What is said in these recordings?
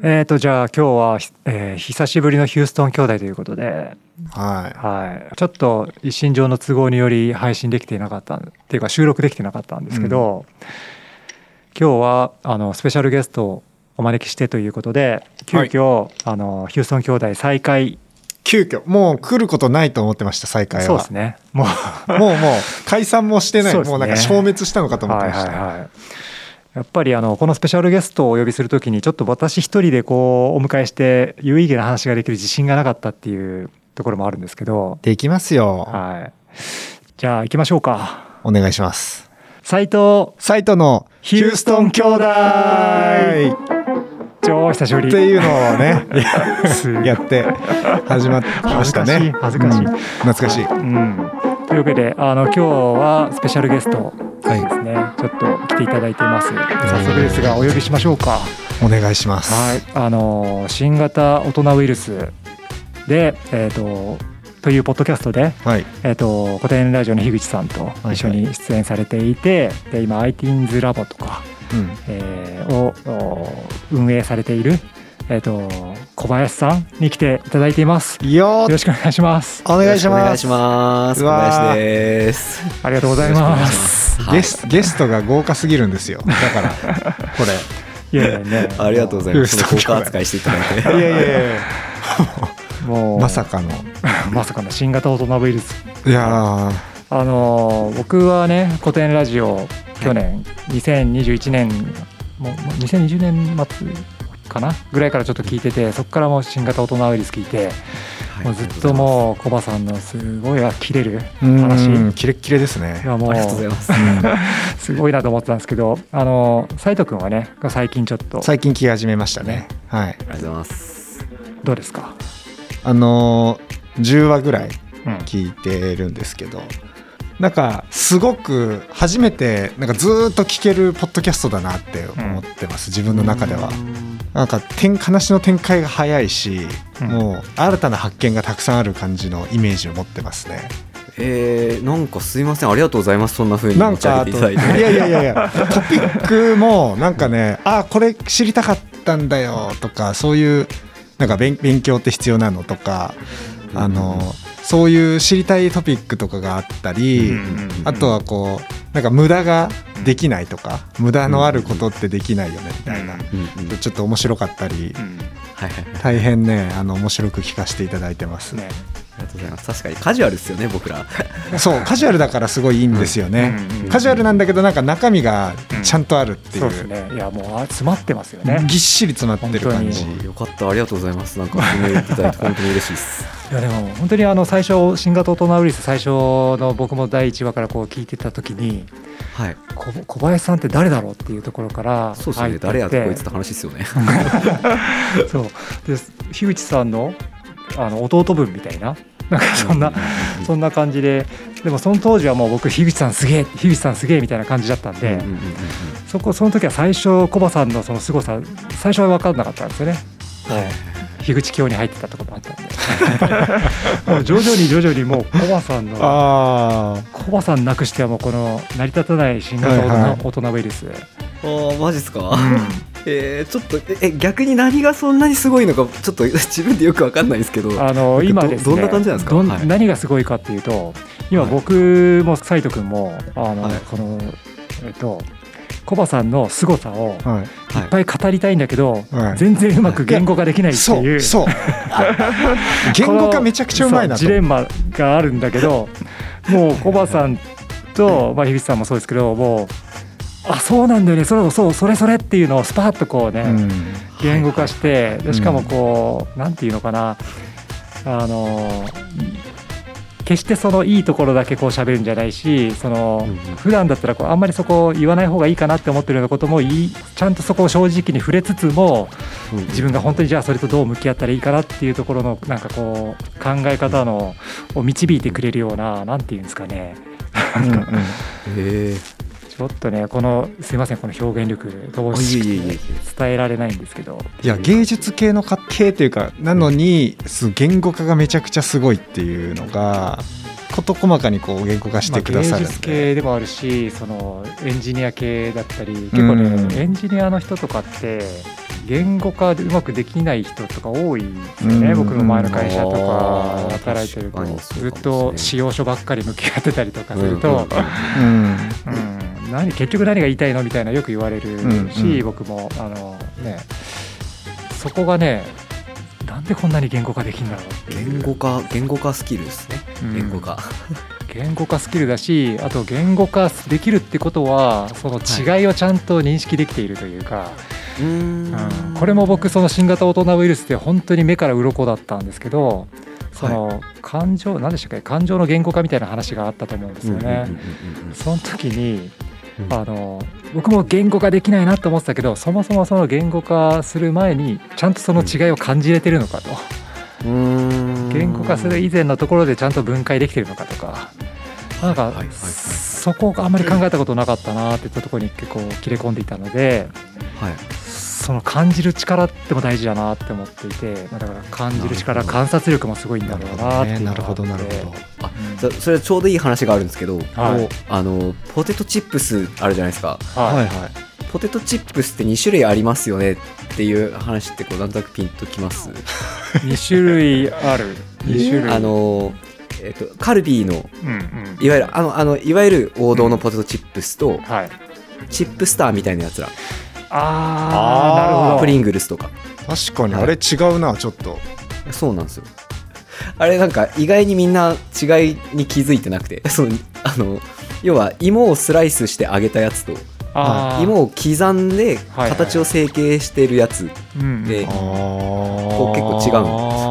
えーとじゃあ今日は、えー久しぶりのヒューストン兄弟ということで、ははい、ちょっと一身上の都合により配信できていなかったっていうか収録できてなかったんですけど、今日はあのスペシャルゲストをお招きしてということで急遽、あのヒューストン兄弟再開。い。急遽。もう来ることないと思ってました再開は。そうですね。もう。もうもう解散もしてない、ね。もうなんか消滅したのかと思ってはいました。はいはいやっぱりあのこのスペシャルゲストをお呼びするときにちょっと私一人でこうお迎えして有意義な話ができる自信がなかったっていうところもあるんですけど、できますよ。はい、じゃあ行きましょうか。お願いします。斉藤。サイトのヒューストン兄弟。超久しぶり。っていうのをね すやって始まってましたね。恥ずかしい恥ずかしい。うん。懐かしい。うん、というわけであの今日はスペシャルゲストはい。ですね、ちょっと来ていただいています。早速ですがお呼びしましょうか。お願いします。はい、あの新型大人ウイルスで、えー、とというポッドキャストで、はい。えー、と古典ラジオの樋口さんとい。一緒に出演されていて、で今 iTeens ラボとか、うん。えーをお運営されている、えー、と小林さんに来ていただいています。いいよよろしくお願いします。お願いします。お願いします。小林です。ありがとうございます。はいゲスゲストが豪華すぎるんですよ。だからこいやいやね、ありがとうございます。ヒューストンその効果扱いしていただいて。れ。いやいやいやもうまさかの。まさかの新型大人ウイルスいやーあのー僕はね古典ラジオ去年、2021年もうもう2020年末かな？ぐらいからちょっと聞いててそこからもう新型大人ウイルス聞いて、もうずっともうコバさんのすごいあ切れる話うんキレッキレですね。がもありがとうございす。すごいなと思ってたんですけどあの斉藤君はね最近ちょっと最近聞き始めましたね。はい。ありがとうございます。どうですか、あのー10話ぐらいうん聞いてるんですけどなんかすごく初めてなんかずーっと聞けるポッドキャストだなって思ってます、自分の中では。なんか展話の展開が早いし、うんもう新たな発見がたくさんある感じのイメージを持ってますね。えー、なんかすいません。ありがとうございます。そんな風になん持ち上かいただいて。いやいやいやいやトピックもなんかねあこれ知りたかったんだよとかそういうなんか勉勉強って必要なのとかあのそういう知りたいトピックとかがあったり、うんうんうんあとはこうなんか無駄ができないとか無駄のあることってできないよねみたいな、うん。うん。ちょっと面白かったりうん。はいはいはい。大変ねあの面白く聞かせていただいてます、ね。ありがとうございます。確かにカジュアルですよね、僕ら。そうカジュアルだからすごいいいんですよね、うん。うん。うん。カジュアルなんだけどなんか中身がちゃんとあるっていう,、そうですね。いやもうあ詰まってますよね。ぎっしり詰まってる感じ。本よかった。ありがとうございます。なんか褒めていただいて本当に嬉しいです。いやでも本当にあの最初新型大人ウイルス最初の僕も第1話からこう聞いてた時にはい。こ小林さんって誰だろうっていうところからそうですよね。誰やってこいつって話ですよね。そうで樋口さんのあの弟分みたいななんかそんなそんな感じででもその当時はもう僕樋口さんすげえ樋口さんすげえみたいな感じだったんで、そこその時は最初コバさんのその凄さ最初は分かんなかったんですよね。樋口教に入ってたところもあったんでもう徐々に徐々にもうコバさんのあコバさんなくしてはもうこの成り立たない新型大人,、はいはい大人ウイルス、あーマジっすか、えー、ちょっとええ逆に何がそんなにすごいのかちょっと 自分でよくわかんないんですけど。あのど今ですねどんな感じなんですか？はい。何がすごいかっていうと今はい。僕も斉藤君もあの、はい。このえっとコバさんの凄さをい。いっぱい語りたいんだけど、はい。全然うまく言語化できないってそいううそう。言語化めちゃくちゃうまいなジレンマがあるんだけど もうコバさんと、まあ、樋口さんもそうですけどもうあそうなんだよね。それそうそれそれっていうのをスパッとこうね、うん。言語化して、でしかもうんこう、なんていうのかな。あの決してそのいいところだけこう喋るんじゃないしその、うんうん。普段だったらこうあんまりそこを言わない方がいいかなって思ってるようなこともいいちゃんとそこを正直に触れつつもうん自分が本当にじゃあそれとどう向き合ったらいいかなっていうところのなんかこう考え方のを導いてくれるようななんていうんですかね。うんうん。えちょっとねこのすいませんこの表現力どうし伝えられないんですけど。いや芸術系のか系というかなのにす言語化がめちゃくちゃすごいっていうのが事細かにこう言語化してくださる系でもあるしそのエンジニア系だったり結構ね、うんエンジニアの人とかって言語化でうまくできない人とか多いですよね、うん。僕の前の会社とあかー働いてるとずっと使用書ばっかり向き合ってたりとかすると、うん。うん何結局何が言いたいのみたいなよく言われるし、うんうん。僕もあの、ね、そこがねなんでこんなに言語化できるんだろう言語化言語化スキルですね。うん。言語化、言語化スキルだしあと言語化できるってことはその違いをちゃんと認識できているというか、うーうんん。これも僕その新型オトナウイルスで本当に目から鱗だったんですけどその感情何でしたっけ？感情の言語化みたいな話があったと思うんですよね。その時にうん。あの僕も言語化できないなと思ってたけどそもそもその言語化する前にちゃんとその違いを感じれてるのかと、うーん。言語化する以前のところでちゃんと分解できてるのかとか。なんかそこがあんまり考えたことなかったなっていったところに結構切れ込んでいたのではいその感じる力っても大事だなって思っていてまあだから感じる力観察力もすごいんだろうなってなるほどなるほどあうん。そそれちょうどいい話があるんですけど、はい。あのポテトチップスあるじゃないですか。はい。はいはいポテトチップスって2種類ありますよねっていう話ってこうなんとなくピンときます？2種類ある。2種類。あの、えっとカルビーのうんうん。いわゆるあのあのいわゆる王道のポテトチップスと、はい。チップスターみたいなやつらああなるほど。プリングルスとか。確かにあれ違うなちょっと。そうなんですよ。あれなんか意外にみんな違いに気づいてなくて。そのあの要は芋をスライスして揚げたやつと芋を刻んではい形を成形してるやつうんであこう結構違うの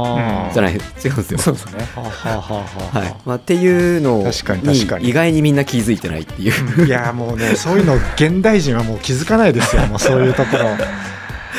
じゃない。違うんですよ。そうですね。はい。まあ、っていうの確かに確かに。に意外にみんな気づいてないっていう。いやもうねそういうの現代人はもう気づかないですよ。もうそういうところ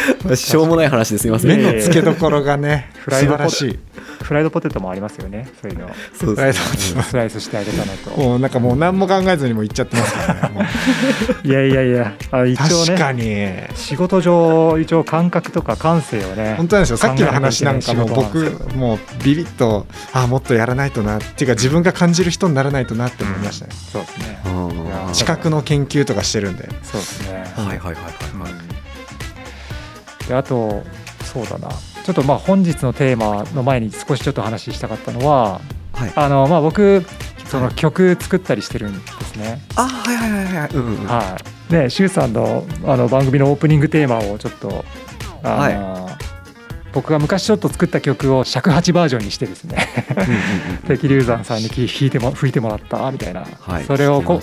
しょうもない話ですいません。目の付けどころがね素 フライドポテ晴らしい。フライドポテトもありますよねそういうの。そうフライドポテスライスしてあげたのと。もうなんかもう何も考えずにも言っちゃってますからね いやいやいやあ一応確かねに。仕事上一応感覚とか感性をね本当なんですよ。さっきの話なんかも僕もうビビッとあもっとやらないとなっていうか自分が感じる人にならないとなって思いましたね。そうですね。うんうんうんいや知覚の研究とかしてるんで。そうですね。はいはいはいはいはいであとそうだな。ちょっとまあ本日のテーマの前に少しちょっと話したかったのははい。あのまあ僕その曲作ったりしてるんですね。あはいはいはいはい。うんうんうん。はい。で、シュウさんのあの番組のオープニングテーマをちょっとあの、僕が昔ちょっと作った曲を尺八バージョンにしてですね、うんうんうん敵流山さんに弾いても吹いてもらったみたいな、はいそれをこ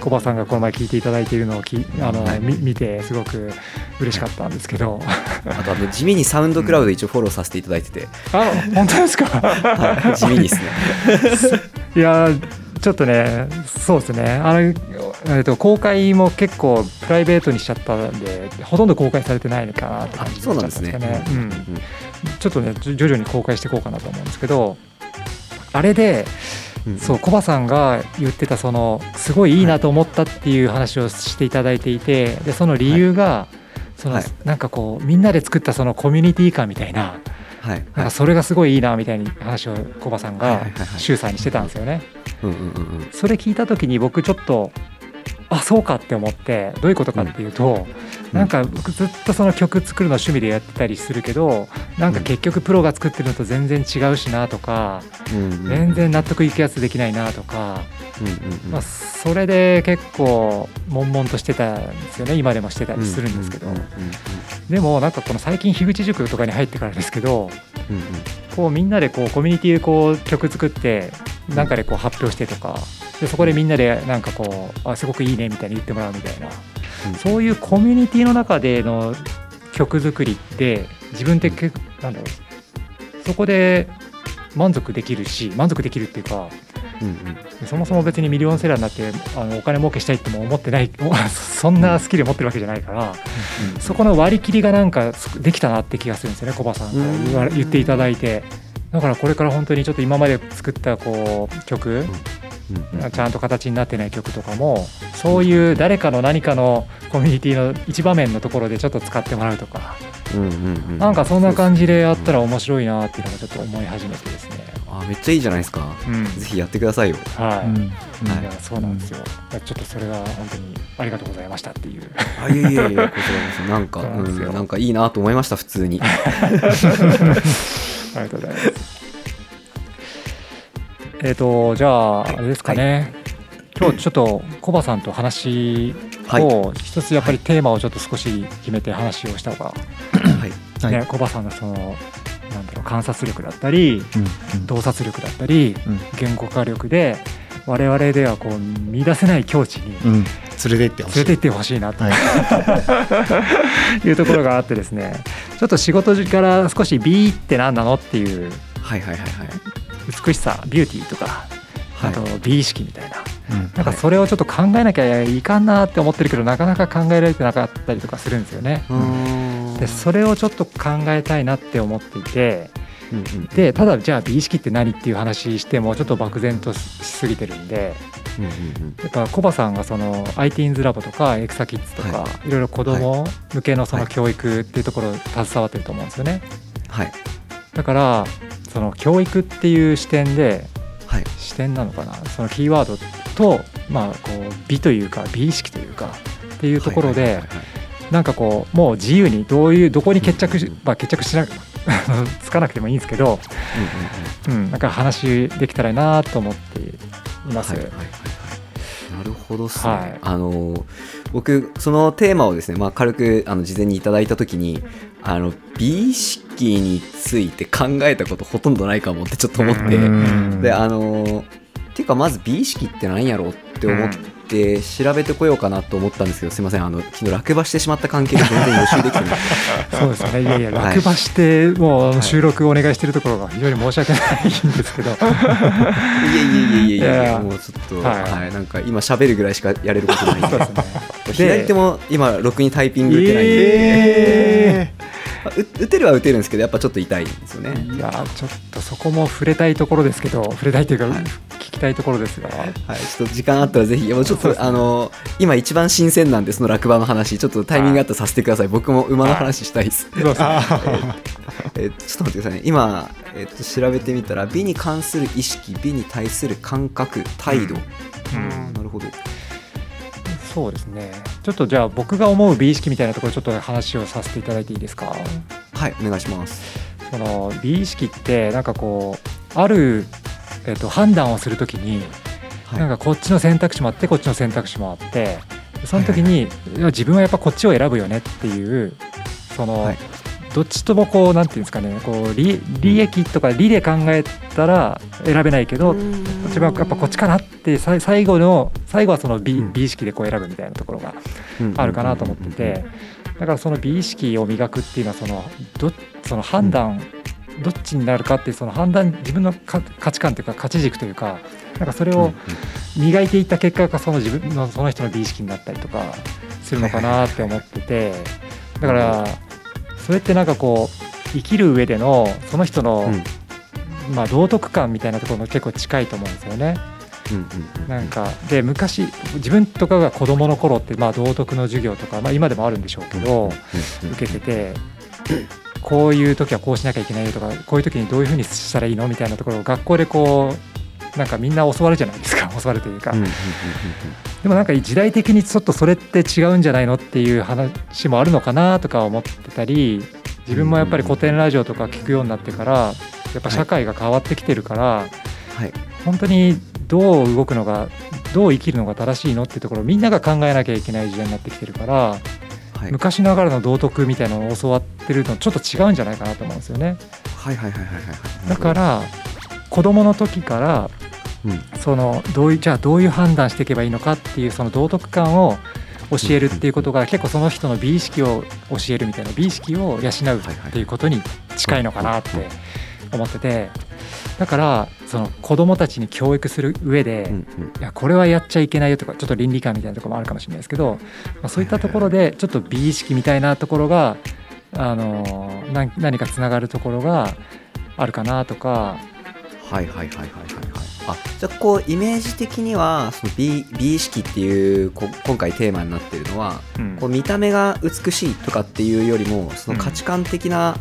コバさんがこの前聞いていただいているのをきあの、はい。み見てすごく嬉しかったんですけど、あとあの地味にサウンドクラウド一応フォローさせていただいてて、あ本当ですか？はい、地味にですね。いやーちょっとねそうですね。あの、えー、と公開も結構プライベートにしちゃったんでほとんど公開されてないのかなって感じっちゃったんうんですかね。うん。ちょっとね徐々に公開していこうかなと思うんですけどあれでうんそうコバさんが言ってたそのすごいいいなと思ったっていう話をしていただいていてでその理由が、そのはい。なんかこうみんなで作ったそのコミュニティ感みたいなはい。なんはいかそれがすごいいいなみたいに話をコバさんがはいはいはいはい。周さんにしてたんですよね。それ聞いた時に僕ちょっとあそうかって思ってどういうことかっていうと、うん。なんか僕ずっとその曲作るの趣味でやってたりするけどなんか結局プロが作ってるのと全然違うしなとか、うんうん。全然納得いくやつできないなとか、まあ、それで結構悶々としてたんですよね。今でもしてたりするんですけど、でもなんかこの最近樋口塾とかに入ってからですけどうんうん。こうみんなでこうコミュニティでこう曲作ってなんかでこう発表してとかでそこでみんなでなんかこうあすごくいいねみたいに言ってもらうみたいな。うん。そういうコミュニティの中での曲作りって自分ってけなんだろう。そこで満足できるし満足できるっていうかうんうん。そもそも別にミリオンセラーになってあのお金儲けしたいっても思ってない そんなスキル持ってるわけじゃないからそこの割り切りがなんかできたなって気がするんですよねコバさんから言わ言っていただいて。だからこれから本当にちょっと今まで作ったこう曲うん。うんちゃんと形になってない曲とかもそういう誰かの何かのコミュニティの一場面のところでちょっと使ってもらうとか。うんうんうん。なんかそんな感じでやったら面白いなっていうのがちょっと思い始めてですねあめっちゃいいじゃないですか、うん。ぜひやってくださいよ。はい、うん。いやそうなんですよ、ちょっとそれが本当にありがとうございましたっていう。あいえいえいえこちらこそ。なんかそうなんなんかいいなと思いました普通に。ありがとうございます。えっ、とじゃああれですかね、今日ちょっとコバさんと話を一つやっぱりテーマをちょっと少し決めて話をした方が、はい。はい。ね、コバさんのそのなんだろう観察力だったりうん洞察力だったりうん。言語化力で我々ではこう見出せない境地に連れて行ってほしい。連れて行ってほしいなと。はい。いうところがあってですね。ちょっと仕事から少し美って何なのっていうはいはいはいはい。美しさビューティーとかはい。あと美意識みたいな。うん。なんかそれをちょっと考えなきゃいかんなって思ってるけどなかなか考えられてなかったりとかするんですよね。うーんでそれをちょっと考えたいなって思っていてでただじゃあ美意識って何っていう話してもちょっと漠然としすぎてるんでうんうんうん。やっぱコバさんがその ITINS ラボとかエクサキッズとか、、はい。ろいろ子供向けのそのはい。教育っていうところ携わってると思うんですよね。はい。だからその教育っていう視点ではい。視点なのかな？そのキーワードと、まあ、こう美というか美意識というかっていうところではいはいはいはいなんかこうもう自由にどういうどこに決着しまあ決着しな つかなくてもいいんですけど、うんうんうん。うん、なんか話できたらなと思っています。はいはいなるほどっすね、はい。あの僕そのテーマをですね、まあ、軽くあの事前にいただいた時にあの美意識について考えたことほとんどないかもってちょっと思って。うん。であのっていうかまず美意識って何やろうって思って調べてこようかなと思ったんですけどすいません。あの昨日落馬してしまった関係で全然予習できてない。そうですよね。いやいやはい。落馬してもはいう収録お願いしてるところが非常に申し訳ないんですけど、いやいやいやいやいいやいや。やもうちょっとはい。はい、なんか今喋るぐらいしかやれることないんで。ですね。左手も今ろくにタイピング打てないんで、えまあう打てるは打てるんですけどやっぱちょっと痛いんですよね。いやちょっとそこも触れたいところですけど触れたいというか、はい。聞きたいところですが。はい、ちょっと時間あったらぜひもうちょっと、ね。あの今一番新鮮なんでその落馬の話。ちょっとタイミングあったらさせてください。僕も馬の話したいです、えーちょっと待ってくださいね。今、えー、と調べてみたら美に関する意識美に対する感覚態度、うんなるほどそうですね。ちょっとじゃあ僕が思う美意識みたいなところちょっと話をさせていただいていいですか？はいお願いします。その美意識ってなんかこうある、えっと判断をするときに、はい。なんかこっちの選択肢もあってこっちの選択肢もあってその時に、いや自分はやっぱこっちを選ぶよねっていうその、はいどっちともこうなんていうんですかねこう利利益とか利で考えたら選べないけど、自分はやっぱこっちかなってさ最後の最後はその美うん。美意識でこう選ぶみたいなところがあるかなと思っててだからその美意識を磨くっていうのはそのどその判断、どっちになるかっていうその判断自分のか価値観というか価値軸というかなんかそれを磨いていった結果がその自分のその人の美意識になったりとかするのかなって思っててだからそれってなんかこう生きる上でのその人の、まあ、道徳観みたいなところも結構近いと思うんですよね。なんかで昔自分とかが子どもの頃ってまあ道徳の授業とか、まあ、今でもあるんでしょうけど、受けててこういう時はこうしなきゃいけないよとかこういう時にどういうふうにしたらいいの？みたいなところを学校でこうなんかみんな教わるじゃないですかいうか、でもなんか時代的にちょっとそれって違うんじゃないのっていう話もあるのかなとか思ってたり自分もやっぱり古典ラジオとか聞くようになってからやっぱ社会が変わってきてるから、はい。本当にどう動くのがどう生きるのが正しいのってところをみんなが考えなきゃいけない時代になってきてるから、はい。昔ながらの道徳みたいなのを教わってるのちょっと違うんじゃないかなと思うんですよね。はいはいはいはいはい。はいだから子供の時からうんそのどういうじゃあどういう判断していけばいいのかっていうその道徳観を教えるっていうことが結構その人の美意識を教えるみたいな美意識を養うっていうことに近いのかなって思っててだからその子供たちに教育する上で、いやこれはやっちゃいけないよとかちょっと倫理観みたいなところもあるかもしれないですけど、まあ、そういったところでちょっと美意識みたいなところがあの何何かつながるところがあるかなとかはいはいはいはいはいはいあじゃあこうイメージ的にはその美美意識っていうこ今回テーマになってるのはうん。こう見た目が美しいとかっていうよりもその価値観的な、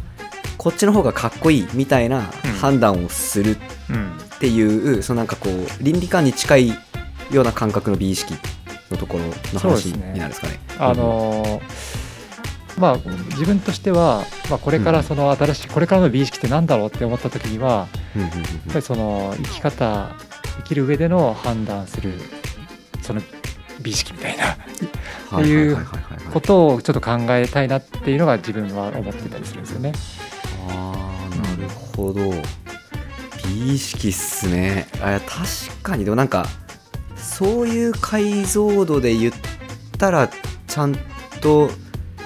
こっちの方がかっこいいみたいな判断をするうんっていうそのなんかこう倫理観に近いような感覚の美意識のところの話になるんですかね。あのーまあ自分としては、まあ、これからその新しいこれからの美意識って何だろうって思った時にはやっぱりその生き方生きる上での判断するその美意識みたいなはいいうことをちょっと考えたいなっていうのが自分は思ってたりするんですよね。あーなるほど。美意識っすね。あ確かに。でもなんかそういう解像度で言ったらちゃんと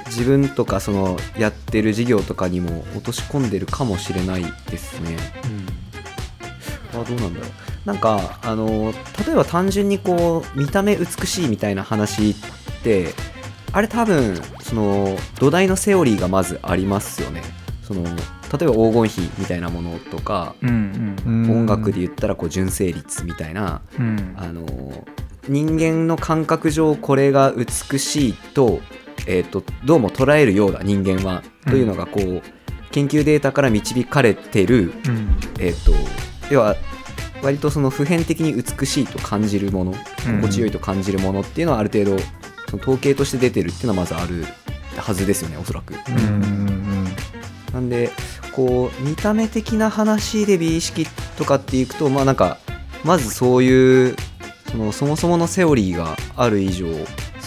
自分とかそのやってる事業とかにも落とし込んでるかもしれないですね。あどうなんだろう。なんかあの例えば単純にこう見た目美しいみたいな話ってあれ多分その土台のセオリーがまずありますよね。その例えば黄金比みたいなものとか、うんうん。うん音楽で言ったらこう純正率みたいなうん。あの人間の感覚上これが美しいと,、えー、とどうも捉えるようだ人間は、うん。というのがこう研究データから導かれてるうん。えっ、と要は割とその普遍的に美しいと感じるもの心地よいと感じるものっていうのはある程度その統計として出てるっていうのはまずあるはずですよねおそらく。なんでこう見た目的な話で美意識とかっていくとまあなんかまずそういうそのそもそものセオリーがある以上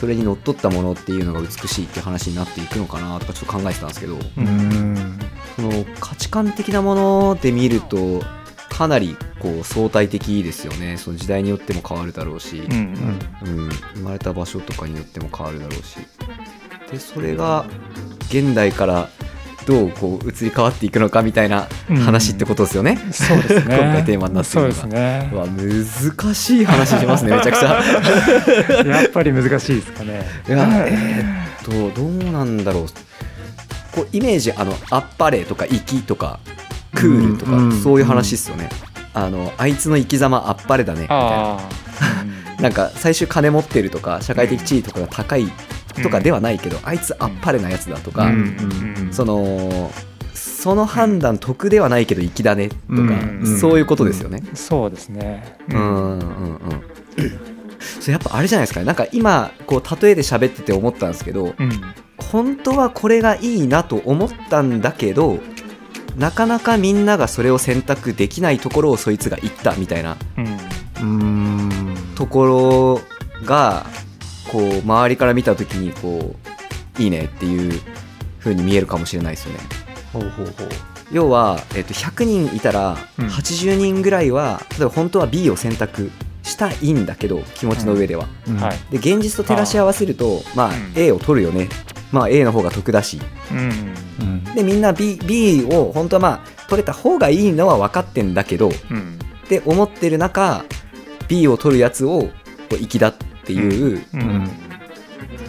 それにのっとったものっていうのが美しいって話になっていくのかなとかちょっと考えてたんですけど。うん。うんその価値観的なもので見るとかなりこう相対的ですよね。その時代によっても変わるだろうし、うん。うん、生まれた場所とかによっても変わるだろうし。でそれが現代からどうこう移り変わっていくのかみたいな話ってことですよね。そうですね。今回テーマになってるのが。そうですね。うわ難しい話しますねめちゃくちゃ。やっぱり難しいですかね。いやえーっとどうなんだろう。こうイメージあのあっぱれとか粋とかクールとか、うんうんそういう話ですよね。あのあいつの生き様あっぱれだねみたいな。なんか最終金持ってるとか社会的地位とかが高いとかではないけど、あいつあっぱれなやつだとか、うん。うん。そのその判断得ではないけど粋だねとか、うん。そういうことですよね。そうですね。うん。うんうん。それやっぱあれじゃないですかね。なんか今こう例えで喋ってて思ったんですけどうん。本当はこれがいいなと思ったんだけどなかなかみんながそれを選択できないところをそいつが言ったみたいなうん。うん。ところがこう周りから見た時にこういいねっていう風に見えるかもしれないですよね。ほうほうほう。要は、えっと、100人いたらうん。80人ぐらいは、例えば本当は B を選択したいんだけど気持ちの上では。はい。で現実と照らし合わせるとまあうん A を取るよね、まあ、A の方が得だし。うん。うん。でみんな B, B を本当はまあ取れた方がいいのは分かってんだけどうん。って思ってる中 B を取るやつをこう粋だっていう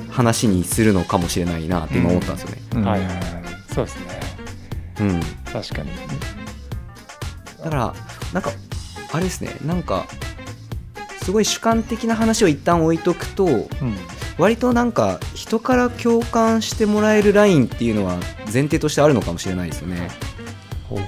話にするのかもしれないなって今思ったんですよね。うん。はいはいはい。そうですね。うん、確かに。だからなんかあれですね。なんかすごい主観的な話を一旦置いとくとうん。割となんか人から共感してもらえるラインっていうのは前提としてあるのかもしれないですよね。ほうほう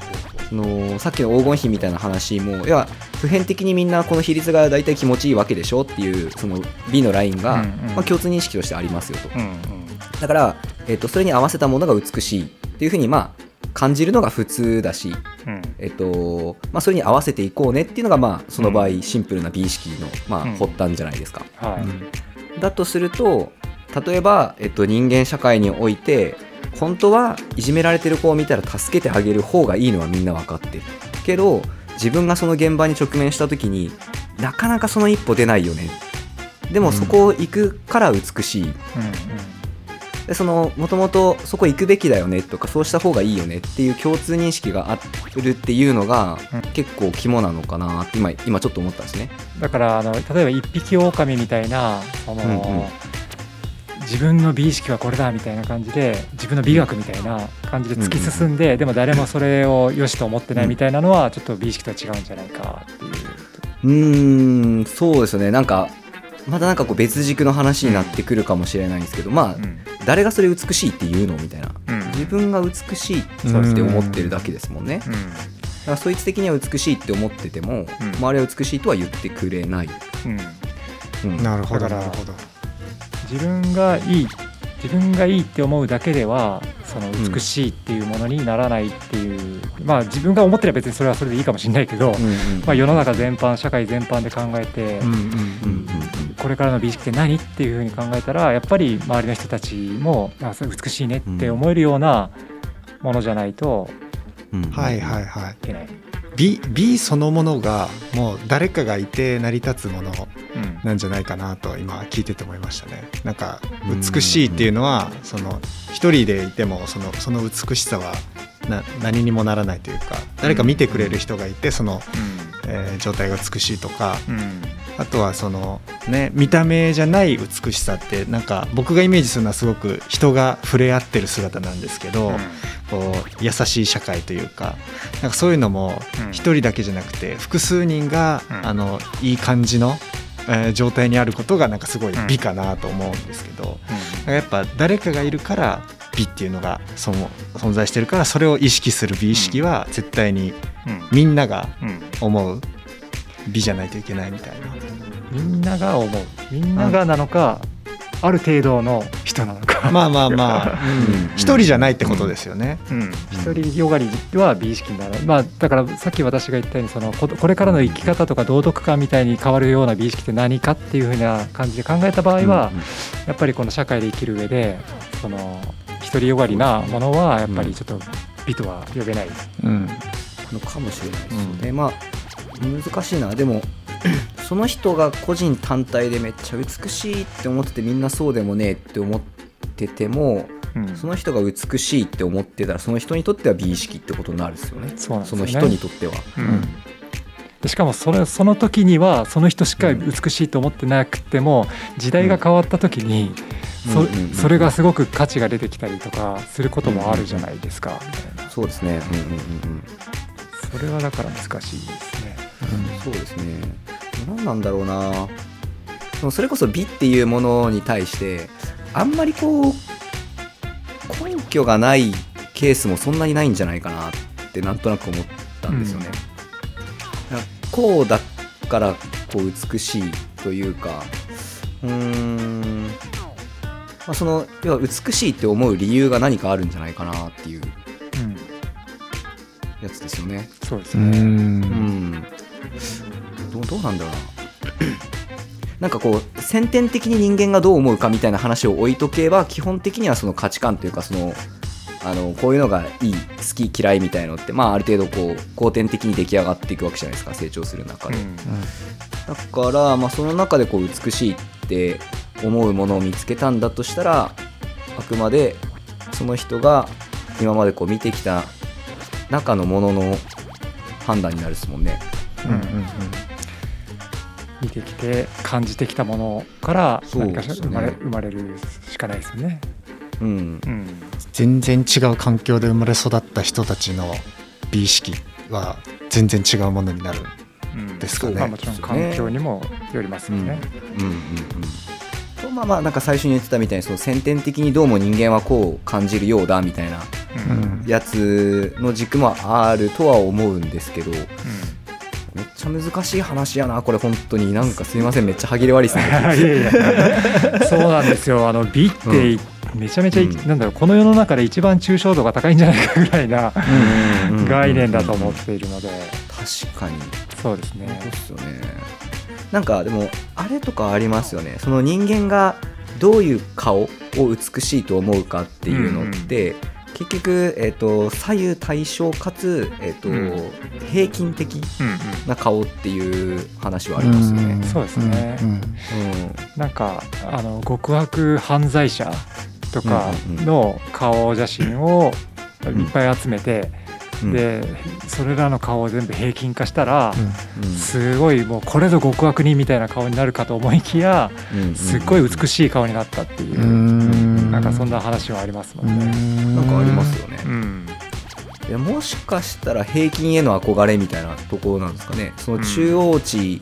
そのさっきの黄金比みたいな話もいや普遍的にみんなこの比率が大体気持ちいいわけでしょっていうその B のラインが、うんうん。まあ、共通認識としてありますよと。うんうん。だから、えっとそれに合わせたものが美しいっていうふうにまあ感じるのが普通だし、うん。えっとまあ、それに合わせていこうねっていうのが、まあ、その場合シンプルな美意識の、まあうん、発端じゃないですか。はい。だとすると例えば、えっと、人間社会において本当はいじめられてる子を見たら助けてあげる方がいいのはみんな分かってるけど自分がその現場に直面した時になかなかその一歩出ないよね。でもそこを行くから美しい、うんでそのもともとそこ行くべきだよねとかそうした方がいいよねっていう共通認識があるっていうのがうん。結構肝なのかなって今今ちょっと思ったんですね。だからあの例えば一匹狼みたいなその、うんうん自分の美意識はこれだみたいな感じで自分の美学みたいな感じで突き進んで、でも誰もそれを良しと思ってないみたいなのはちょっと美意識とは違うんじゃないかっていう。うーんそうですよね。なんかまたなんかこう別軸の話になってくるかもしれないんですけどまあうん。誰がそれ美しいって言うのみたいな。うん。自分が美しいって思ってるだけですもんね。からそいつ的には美しいって思ってても、うん。周りは美しいとは言ってくれない、うん、うん。なるほどなるほど自分がいい自分がいいって思うだけではその美しいっていうものにならないっていう、まあ自分が思ってれば別にそれはそれでいいかもしれないけど、うんうんまあ、世の中全般社会全般で考えて、うんうんうんうんこれからの美意識って何っていうふうに考えたらやっぱり周りの人たちもあそれ美しいねって思えるようなものじゃないとうん。うん。はいはいはい。いけない。美美そのものがもう誰かがいて成り立つものうん。なんじゃないかなと今聞いてて思いましたね。なんか美しいっていうのはその一人でいてもそのその美しさはな何にもならないというか誰か見てくれる人がいてその、えー状態が美しいとかうんあとはそのね見た目じゃない美しさってなんか僕がイメージするのはすごく人が触れ合ってる姿なんですけど、こう優しい社会というかなんかそういうのもうん。一人だけじゃなくて複数人が、うん。あのいい感じの、えー状態にあることがなんかすごいうん。美かなと思うんですけど、うやっぱ誰かがいるから美っていうのがその存在してるからそれを意識する美意識は絶対にん。うん。みんながうん。思う美じゃないといけないみたいな。みんなが思う。みんながなのか、ある程度の人なのか、まあまあまあ、うん。一人じゃないってことですよね。うん、一人よがりは美意識になる、まあ、だからさっき私が言ったようにそのここれからの生き方とか道徳観みたいに変わるような美意識って何かっていうふうな感じで考えた場合は、やっぱりこの社会で生きる上でその独りよがりなものはやっぱりちょっと美とは呼べない。うん。のかもしれないですよね、まあ難しいな。でも その人が個人単体でめっちゃ美しいって思っててみんなそうでもねえって思っててもうん。その人が美しいって思ってたらその人にとっては美意識ってことになるんですよね。そね。その人にとっては。うん。でしかもそれその時にはその人しか美しいと思ってなくても時代が変わった時にそれがすごく価値が出てきたりとかすることもあるじゃないですか。そうですね。うんうんうんうん。それはだから難しいですね。そうですね。何なんだろうな。でもそれこそ美っていうものに対してあんまりこう根拠がないケースもそんなにないんじゃないかなってなんとなく思ったんですよね、だからこうだからこう美しいというかうーん、まあ、その要は美しいって思う理由が何かあるんじゃないかなっていううん、やつですよね。そうですうね。うんんどうどうなんだろうな。なんかこう先天的に人間がどう思うかみたいな話を置いとけば基本的にはその価値観というかそのあのこういうのがいい好き嫌いみたいのって、まあ、ある程度こう後天的に出来上がっていくわけじゃないですか成長する中で、だから、まあ、その中でこう美しいって思うものを見つけたんだとしたらあくまでその人が今までこう見てきた中のものの判断になるですもんね。うんうんうん。見てきて感じてきたものからそう何か生まれ生まれるしかないですよね。うん。うん、全然違う環境で生まれ育った人たちの美意識は全然違うものになるうんですかね。まあ、もちろん環境にもよりますよね。うんうんうんとまあまあなんか最初に言ってたみたいにその先天的にどうも人間はこう感じるようだみたいなうん。やつの軸もあるとは思うんですけどめっちゃ難しい話やなこれ本当に。なんかすいませんめっちゃ歯切れ悪いですね。いやいや。そうなんですよ。あの美ってめちゃめちゃい、うんなんだろうこの世の中で一番抽象度が高いんじゃないかぐらいなうんうんうん概念だと思っているので。確かに。そうですね。そうっすよね。なんかでもあれとかありますよね。その人間がどういう顔を美しいと思うかっていうのって、結局、えー、と左右対称かつ、えーとうん。平均的うんうん。な顔っていう話はありますよね。そうですね。うんうん。なんかあの極悪犯罪者とかの顔写真をいっぱい集めて、うん。でそれらの顔を全部平均化したら、うん。すごいもうこれぞ極悪人みたいな顔になるかと思いきやうん。すっごい美しい顔になったっていう、うんなんかそんな話はありますもんね。なんかありますよね。うん。いやもしかしたら平均への憧れみたいなところなんですかね。その中央値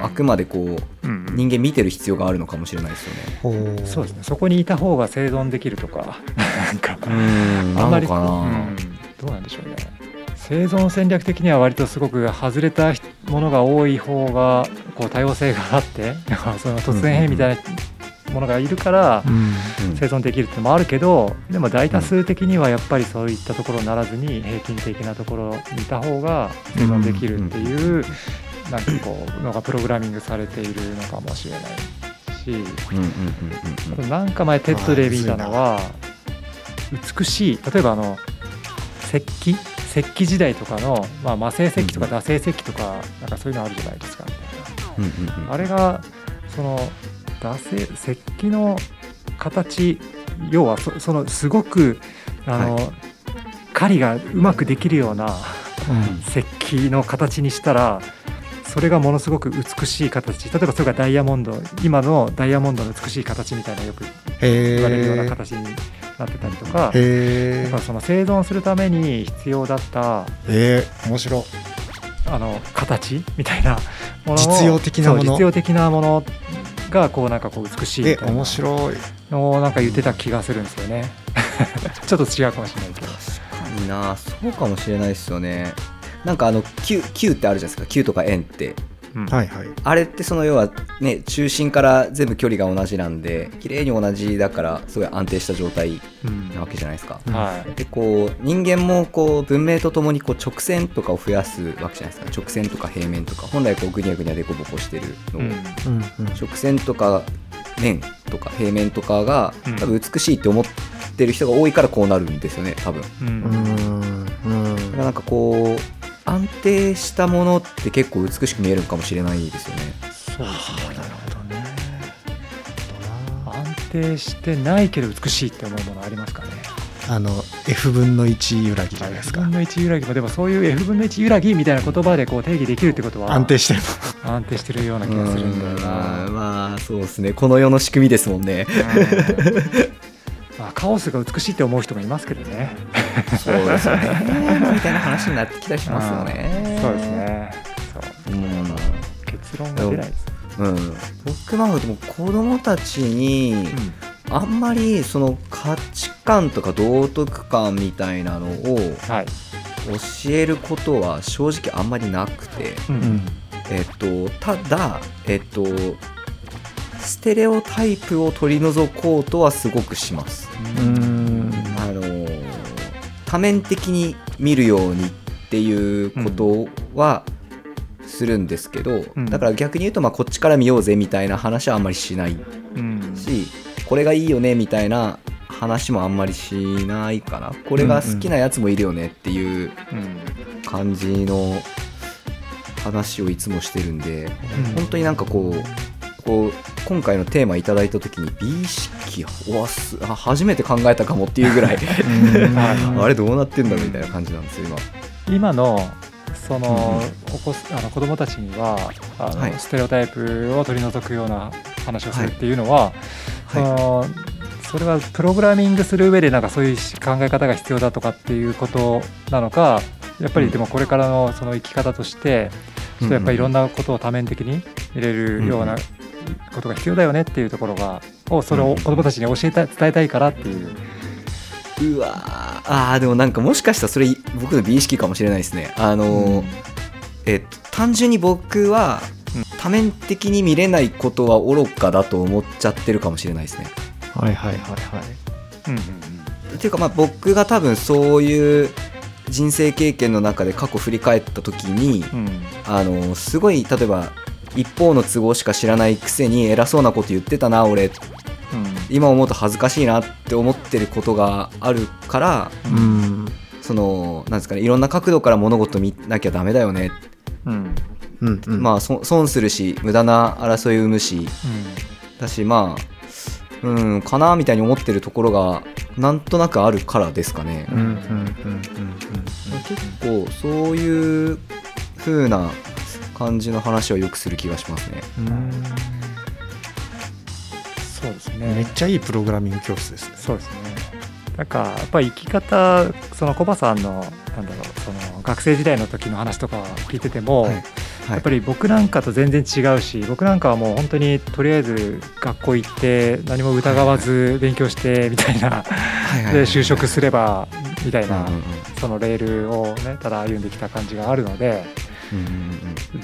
をあくまでこううん。人間見てる必要があるのかもしれないですよね。ほう。そうですね。そこにいた方が生存できるとか。なんかうん。あんまりなのかな。うん。どうなんでしょうね。生存戦略的には割とすごく外れたものが多い方がこう多様性があって その突然変異みたいなものがいるからうん。生存できるってのもあるけどでも大多数的にはやっぱりそういったところにならずに平均的なところにいた方が生存できるっていうなんかこうのがプログラミングされているのかもしれないしなんか前 TED で見たのは美しい例えばあの石器？石器時代とかの、まあ、磨製石器とか打製石器とかなんかそういうのあるじゃないですか。うんうんうんうん。あれがその打製石器の形要はそそのすごくあの、狩りがうまくできるような石器の形にしたらそれがものすごく美しい形。例えばそれがダイヤモンド今のダイヤモンドの美しい形みたいなよくへ言われるようなえ形になってたりとか。からその生存するために必要だったえー、面白あの形みたいなものを実用的なもの。実用的なものがこうなんかこう美しいみえたいな。面白い。のをなんか言ってた気がするんですよね。ちょっと違うかもしれないけど。確かになそうかもしれないですよね。なんかあの Q, Q ってあるじゃないですか。Q とか円ってうん。はいはい。あれってその要はね中心から全部距離が同じなんで綺麗に同じだからすごい安定した状態うん。なわけじゃないですか。はい。でこう人間もこう文明とともにこう直線とかを増やすわけじゃないですか。直線とか平面とか。本来こうグニャグニャデコボコしてるのを、うん。うん。うん直線とか面とか平面とかがうん。多分美しいって思ってる人が多いからこうなるんですよね多分。ううん。ん。うんなんかこう安定したものって結構美しく見えるかもしれないですよね。そうですね。なるほどね。安定してないけど美しいって思うものありますかね。あの F 分の1揺らぎじゃないです F か分の1揺らぎもでもそういう F 分の1揺らぎみたいな言葉でこう定義できるってことは安定してる。安定してるような気がするんだような。ん。まあそうですね。この世の仕組みですもんね。まあ、カオスが美しいって思う人もいますけどね。そうですよね。みたいな話になってきたりしますよね。そう。ですね。そううん。結論が出ないです。うん、僕まあでも子供たちにあんまりその価値観とか道徳観みたいなのをはい。教えることは正直あんまりなくて、ううん。んえっと、ただ、えっと、ステレオタイプを取り除こうとはすごくします。うん。あのー多面的に見るようにっていうことはするんですけど、うん。だから逆に言うとまあこっちから見ようぜみたいな話はあんまりしないうん。しこれがいいよねみたいな話もあんまりしないかな。これが好きなやつもいるよねっていううん感じの話をいつもしてるんで、うん。本当になんかこうこう今回のテーマいただいた時に美意識うわすあ初めて考えたかもっていうぐらいはい あれどうなってんだろうみたいな感じなんですよ今。今のその、うんお子あの子供たちにはあの、はい。ステレオタイプを取り除くような話をするっていうのは、そのそれはプログラミングする上でなんかそういう考え方が必要だとかっていうことなのかやっぱりでもこれからのその生き方としてちょっとやっぱりいろんなことを多面的に入れるようなことが必要だよねっていうところがをそれを子どもたちに教えた伝えたいからっていう。うわー。あーでもなんかもしかしたらそれ僕の美意識かもしれないですね。あのーえっと単純に僕はうん。多面的に見れないことは愚かだと思っちゃってるかもしれないですね。はいはいはいはい。うんうんっていうかまあ僕が多分そういう人生経験の中で過去振り返った時にうん。うんあのすごい例えば一方の都合しか知らないくせに偉そうなこと言ってたな俺。今思うと恥ずかしいなって思ってることがあるからうん。そのなんですかねいろんな角度から物事見なきゃダメだよね、うん。うんうんまあそ損するし無駄な争いを生むし。だしまあうんかなみたいに思ってるところがなんとなくあるからですかね、うんうんうんうん。結構そういう風な感じの話はよくする気がしますね。うん。うんそうですめねっちゃいいプログラミング教室ですね。そうですね。なんかやっぱり生き方そのコバさんのなんだろうその学生時代の時の話とか聞いてても、はい。はい。やっぱり僕なんかと全然違うし僕なんかはもう本当にとりあえず学校行って何も疑わず勉強してみたいなで就職すればみたいな、そのレールをねただ歩んできた感じがあるので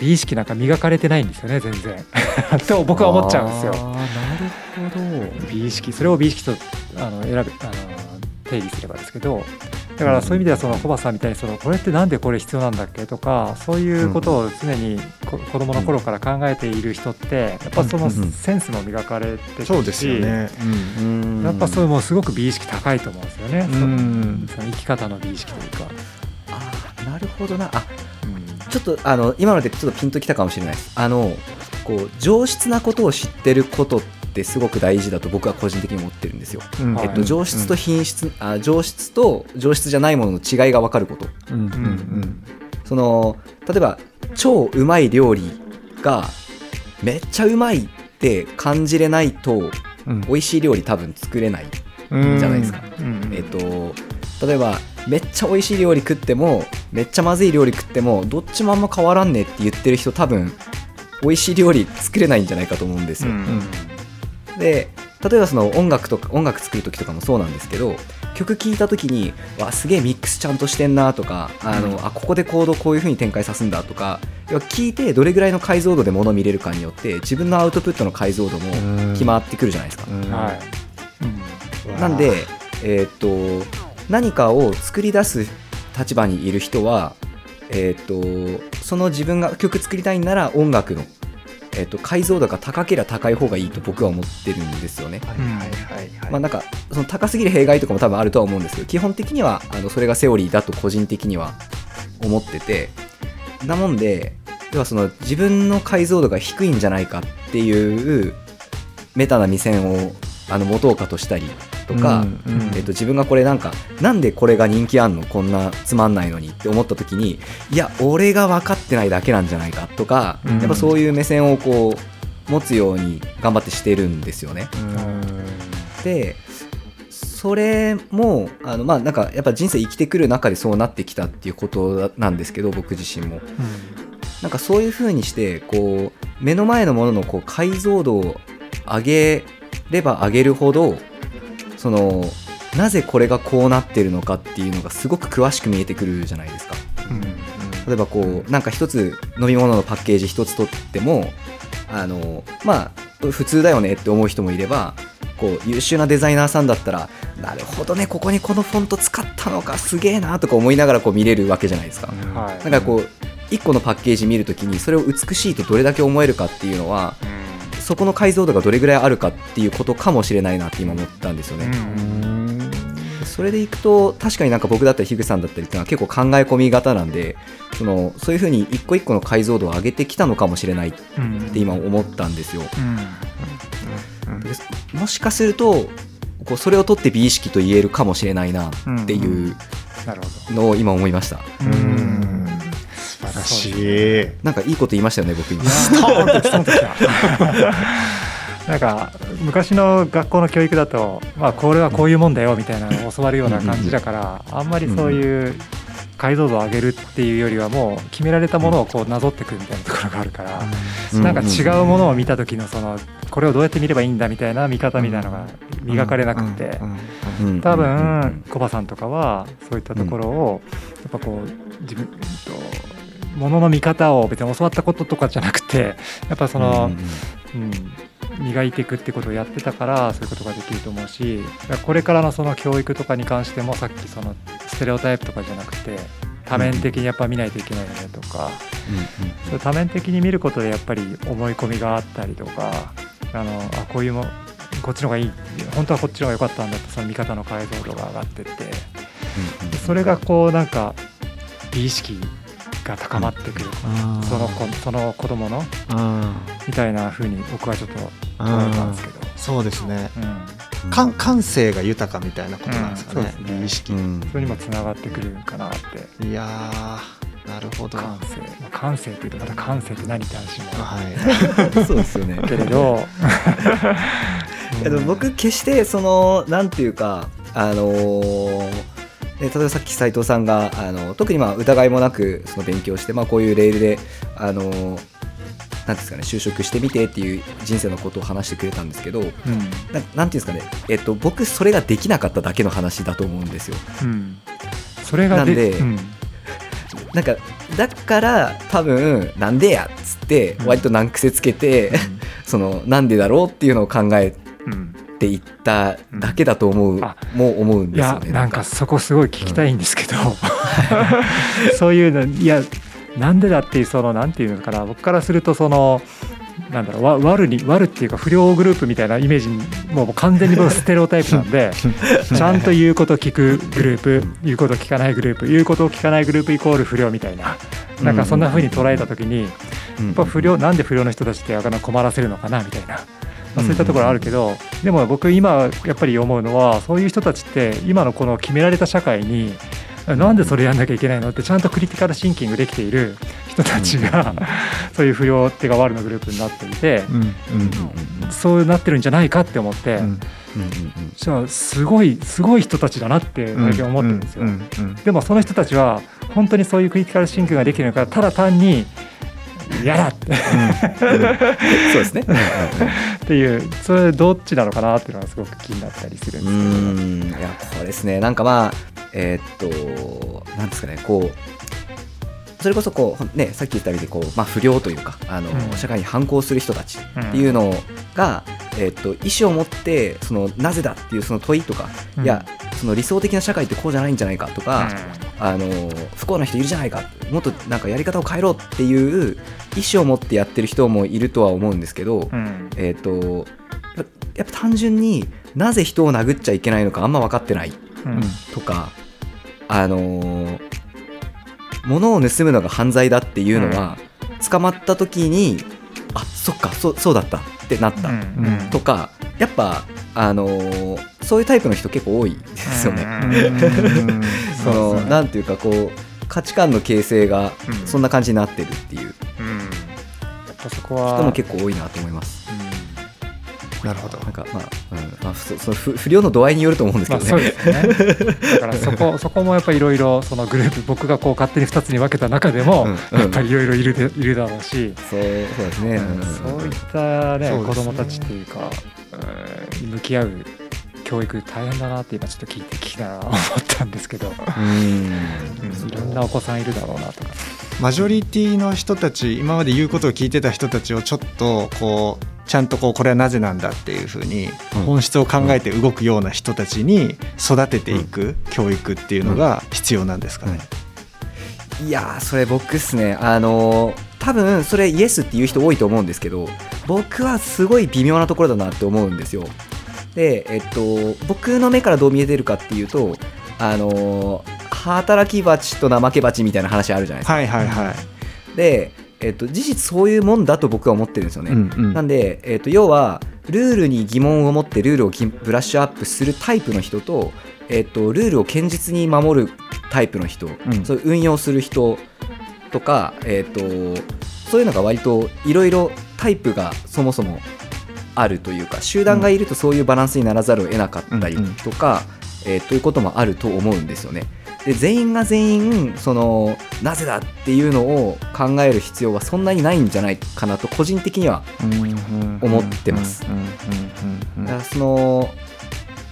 美意識なんか磨かれてないんですよね全然。と僕は思っちゃうんですよ。なるほど。美意識それを美意識とあの選べあの定義すればですけどだからそういう意味ではそのコバさんみたいにそのこれってなんでこれ必要なんだっけとかそういうことを常にこ子供の頃から考えている人ってやっぱそのセンスも磨かれてるしそうですよね。うんやっぱそういうもうすごく美意識高いと思うんですよね、うん。うんそその生き方の美意識というか、あーなるほどな。あうんちょっとあの今のでちょっとピンときたかもしれないです。あのこう上質なことを知ってることってすごく大事だと僕は個人的に思ってるんですよ、うん。はいえっと、上質と品質、あ上質と上質じゃないものの違いが分かること。うんうんうん。その例えば超うまい料理がめっちゃうまいって感じれないとうん。美味しい料理多分作れない、うんじゃないですか。うん。えっと例えばめっちゃ美味しい料理食ってもめっちゃまずい料理食ってもどっちもあんま変わらんねって言ってる人多分美味しい料理作れないんじゃないかと思うんですよ、うん。で例えばその音楽とか音楽作る時とかもそうなんですけど曲聴いた時にわすげえミックスちゃんとしてんなとかあの、あここでコードこういう風に展開さすんだとか要は聞いてどれぐらいの解像度で物を見れるかによって自分のアウトプットの解像度も決まってくるじゃないですか、うん。はい。うん。なんで、えーっと何かを作り出す立場にいる人は、えーっとその自分が曲作りたいんなら音楽の、えーっと解像度が高ければ高い方がいいと僕は思ってるんですよね。はい。はい。はい。はい。まあ、なんかその高すぎる弊害とかも多分あるとは思うんですけど基本的にはあのそれがセオリーだと個人的には思っててなもんで要はその自分の解像度が低いんじゃないかっていうメタな目線をあの持とうかとしたりとか、うんうん。えっと、自分がこれなんかなんでこれが人気あんの？こんなつまんないのにって思った時にいや俺が分かってないだけなんじゃないか？とか、うん。やっぱそういう目線をこう持つように頑張ってしてるんですよね。でそれもあのまあなんかやっぱ人生生きてくる中でそうなってきたっていうことなんですけど僕自身も。なんかそういう風にしてこう目の前のもののこう解像度を上げれば上げるほどそのなぜこれがこうなってるのかっていうのがすごく詳しく見えてくるじゃないですか。うん。例えばこうなんか一つ飲み物のパッケージ一つ取ってもあのまあ普通だよねって思う人もいればこう優秀なデザイナーさんだったらなるほどねここにこのフォント使ったのかすげえなとか思いながらこう見れるわけじゃないですか、はい。なんかこう1個のパッケージ見るときにそれを美しいとどれだけ思えるかっていうのはそこの解像度がどれぐらいあるかっていうことかもしれないなって今思ったんですよね、うんそれでいくと確かになんか僕だったり樋口さんだったりっていうのは結構考え込み型なんでそのそういうふうに一個一個の解像度を上げてきたのかもしれないっうんて今思ったんですよ。もしかするとこうそれを取って美意識と言えるかもしれないなっていうのを今思いました、どうん。素晴らしい。なんかいいこと言いましたよね僕今。ストーンとストーンときた。なんか昔の学校の教育だと、まあ、これはこういうもんだよみたいなのを教わるような感じだからあんまりそういう解像度を上げるっていうよりはもう決められたものをこうなぞっていくみたいなところがあるからなんか違うものを見た時のそのこれをどうやって見ればいいんだみたいな見方みたいなのが磨かれなくて。うん。多分コバさんとかはそういったところをやっぱこう自分とものの見方を別に教わったこととかじゃなくてやっぱその、うん、磨いていくってことをやってたからそういうことができると思うしこれからのその教育とかに関してもさっきそのステレオタイプとかじゃなくて多面的にやっぱ見ないといけないよねとか、それ多面的に見ることでやっぱり思い込みがあったりとかあのあこういうもこっちの方がいい本当はこっちの方が良かったんだってその見方の解像度が上がってって。でそれがこうなんか美意識が高まってくる、その子その子供のうんみたいな風に僕はちょっとうん捉えたんですけど。そうですね。うん。感感性が豊かみたいなことなんですかね。うんね。美意識。うん。それにもつながってくるかなって。いやーなるほど。感性、まあ感性っていうとまた感性って何って話もあはい。そうですよね。るけれど。いやでも僕決してそのなんていうかあのーね例えばさっき斉藤さんがあの特にまあ疑いもなくその勉強して、まあ、こういうレールであのーなんですかね就職してみてっていう人生のことを話してくれたんですけどなうん。なんていうんですかね、えっと、僕それができなかっただけの話だと思うんですよ。うん。それがなんでうん。なんかだから多分なんでやっつってうん。割と難癖つけて、そのなんでだろうっていうのを考えうんていっただけだと思う、うん。あもう思うんいですよねやなんか。そこすごい聞きたいんですけど、そういうのいやなんでだっていうそのなんていうのかな。僕からするとそのなんだろうわ悪に悪っていうか不良グループみたいなイメージにもう完全に僕ステレオタイプなんで ちゃんと言うこと聞くグループ言うこと聞かないグループ言うことを聞かないグループイコール不良みたいな。なんかそんな風に捉えた時にやうん。っぱ不良なんで不良の人たちってあの困らせるのかなみたいな。まあ、そういったところあるけど、でも僕今やっぱり思うのはそういう人たちって今のこの決められた社会になんでそれやんなきゃいけないの？ってちゃんとクリティカルシンキングできている人たちが、そういう不良っていうか悪のグループになっていて、そうなってるんじゃないかって思って、すごいすごい人たちだなって最近思ってるんですよ。でもその人たちは本当にそういうクリティカルシンキングができるのかただ単に嫌だって。そうですね。っていう。それどっちなのかなっていうのがすごく気になったりするんうですけど。いやこれですね。なんかまあえーっとなんですかね。こうそれこそこうねさっき言ったみたいにこう、まあ、不良というかあの、うん。社会に反抗する人たちっていうのが、えーっと意思を持ってそのなぜだっていうその問いとか、うん。いやその理想的な社会ってこうじゃないんじゃないかとか、あの不幸な人いるじゃないかもっとなんかやり方を変えろっていう意思を持ってやってる人もいるとは思うんですけど、うん。えっ、とやっぱ単純になぜ人を殴っちゃいけないのかあんま分かってないうん。とかあのー物を盗むのが犯罪だっていうのは、捕まった時にあそっかそそうだったってなった、うんとかやっぱあのーそういうタイプの人結構多いですよね。うん。そのなんていうかこう価値観の形成がうん。そんな感じになってるっていう。うん。やっぱそこは人も結構多いなと思います。なるほどなんかまあ、うんまあ、そその不不良の度合いによると思うんですけどね。まあそうですね。だからそこ そこもやっぱりいろいろそのグループ僕がこう勝手に2つに分けた中でもうんやっぱりいろいろいるでいるだろうし、そうそうですね。うんそういったねね子供たちっていうかうんに向き合う教育大変だなって今ちょっと聞いて聞きながら思ったんですけど、うんうんいろんなお子さんいるだろうなとか。マジョリティの人たち今まで言うことを聞いてた人たちをちょっとこうちゃんとこうこれはなぜなんだっていうふうにうん。本質を考えて動くような人たちに育てていく教育っていうのが必要なんですかね？いやーそれ僕っすね。あのー多分それイエスっていう人多いと思うんですけど僕はすごい微妙なところだなって思うんですよ。でえっと僕の目からどう見えてるかっていうとあのー働き蜂と怠け蜂みたいな話あるじゃないですか、はいはいはい。で、えっと、事実そういうもんだと僕は思ってるんですよね、うんうん。なんで、えっと、要はルールに疑問を持ってルールをきブラッシュアップするタイプの人と、えっと、ルールを堅実に守るタイプの人、ん。そういう運用する人とか、えっと、そういうのが割といろいろタイプがそもそもあるというか集団がいるとそういうバランスにならざるを得なかったりとか、えーということもあると思うんですよね。で全員が全員そのなぜだっていうのを考える必要はそんなにないんじゃないかなと個人的には思ってますだからその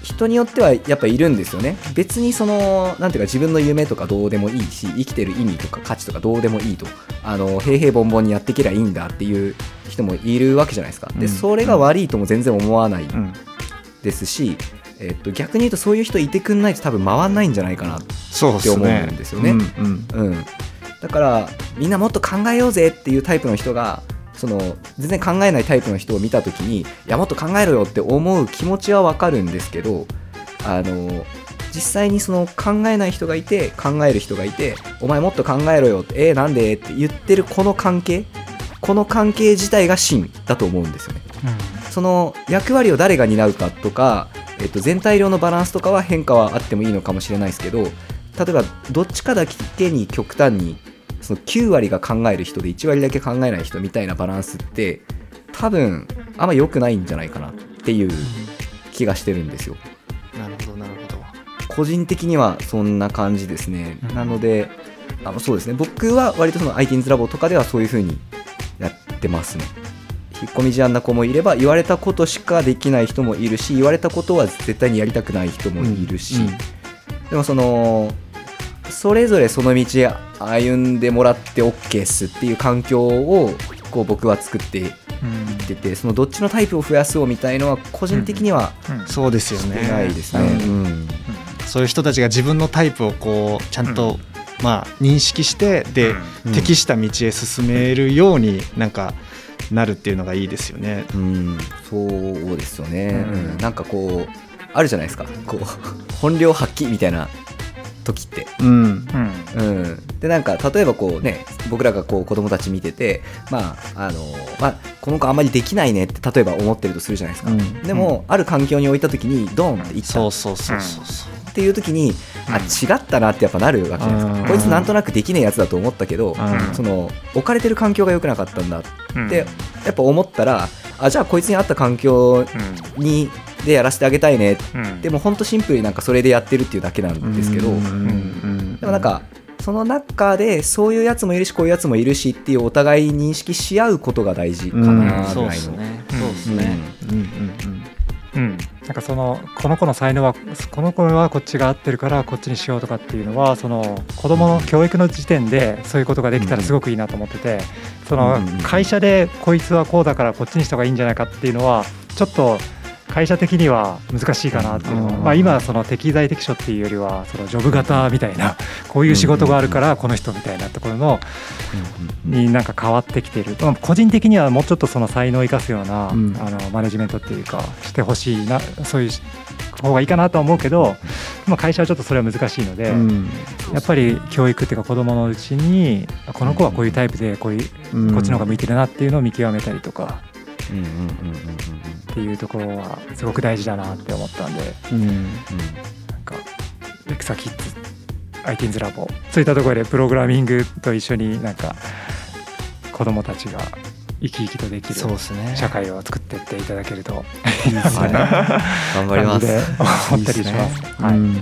人によってはやっぱいるんですよね。別にそのなんていうか自分の夢とかどうでもいいし生きてる意味とか価値とかどうでもいいとあの平々凡々にやっていけりゃいいんだっていう人もいるわけじゃないですか。うん。でそれが悪いとも全然思わないうんですし、えっと、逆に言うとそういう人いてくんないと多分回んないんじゃないかなそうですね。って思うんですよねうんうんうん、だからみんなもっと考えようぜっていうタイプの人がその全然考えないタイプの人を見た時にいやもっと考えろよって思う気持ちはわかるんですけどあの実際にその考えない人がいて考える人がいてお前もっと考えろよってえー、なんでって言ってるこの関係この関係自体が真だと思うんですよね。その役割を誰が担うかとか、えっと、全体量のバランスとかは変化はあってもいいのかもしれないですけど例えばどっちかだけに極端にその9割が考える人で1割だけ考えない人みたいなバランスって多分あんま良くないんじゃないかなっていう気がしてるんですよ。なるほどなるほど。個人的にはそんな感じですね、うん。なのであそうですね。僕は割とそのラボとかではそういう風にやってますね引っ込み思案な子もいれば言われたことしかできない人もいるし言われたことは絶対にやりたくない人もいるし、うん。でもそのそれぞれその道歩んでもらって OK っすっていう環境をこう僕は作っていっててそのどっちのタイプを増やそうみたいのは個人的にはうん。そうですよね。ないですね。うん。うん。そういう人たちが自分のタイプをこうちゃんと、まあ認識してで、うん。適した道へ進めるようになんかなるっていうのがいいですよね。うん、そうですよね、うん。うんなんかこうあるじゃないですか。こう 本領発揮みたいな時って、うん。うん。うん、でなんか例えばこうね僕らがこう子供たち見ててまああのまあこの子あんまりできないねって例えば思ってるとするじゃないですか、うん。でも、ある環境に置いた時にドーンっていった。っそうそうそうそうそう。ていう時に、あ違ったなってやっぱなるわけじゃないですか、うん。こいつなんとなくできねえやつだと思ったけど、うん。その置かれてる環境が良くなかったんだっうん。てやっぱ思ったらあじゃあこいつに合った環境にでやらせてあげたいね。うん。でも本当シンプルになんかそれでやってるっていうだけなんですけど、うん。うん。でもなんかその中でそういうやつもいるしこういうやつもいるしっていうお互い認識し合うことが大事かうん。なぐそうらいの。ですね。うんそうですね。うん。うん。うん、なんかそのこの子の才能はこの子はこっちが合ってるからこっちにしようとかっていうのはその子供の教育の時点でそういうことができたらすごくいいなと思っててその会社でこいつはこうだからこっちにした方がいいんじゃないかっていうのはちょっと会社的には難しいかなっていうのは、うん。まあ、今はその適材適所っていうよりはそのジョブ型みたいなこういう仕事があるからこの人みたいなところのになんか変わってきている、まあ個人的にはもうちょっとその才能を生かすような、うん。あのマネジメントっていうかしてほしいなそういう方がいいかなとは思うけど、まあ、会社はちょっとそれは難しいので、うん。やっぱり教育っていうか子どものうちにあこの子はこういうタイプでこういううん。こっちの方が向いてるなっていうのを見極めたりとかっていうところはすごく大事だなって思ったんでうんうんなんかエクサキッズ ITINS ラボそういったところでプログラミングと一緒になんか子どもたちが生き生きとできる。社会を作っていっていただけるといいですね。頑張ります。思ったりします。はいうん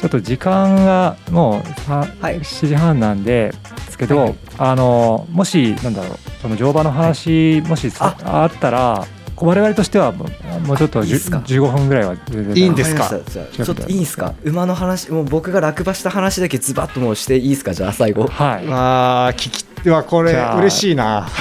ちょっと時間がもうさはい。7時半なんでですけど、はい。あのもしなんだろうその乗馬の話、もしあ。あったらこう我々としてはもうもうちょっとじゅいいっすか？15分ぐらいは全然。いいんですか？ちょっといいんすか？馬の話もう僕が落馬した話だけズバッともうしていいですか？じゃあ最後はい。ああ聞きはこれ嬉しいな。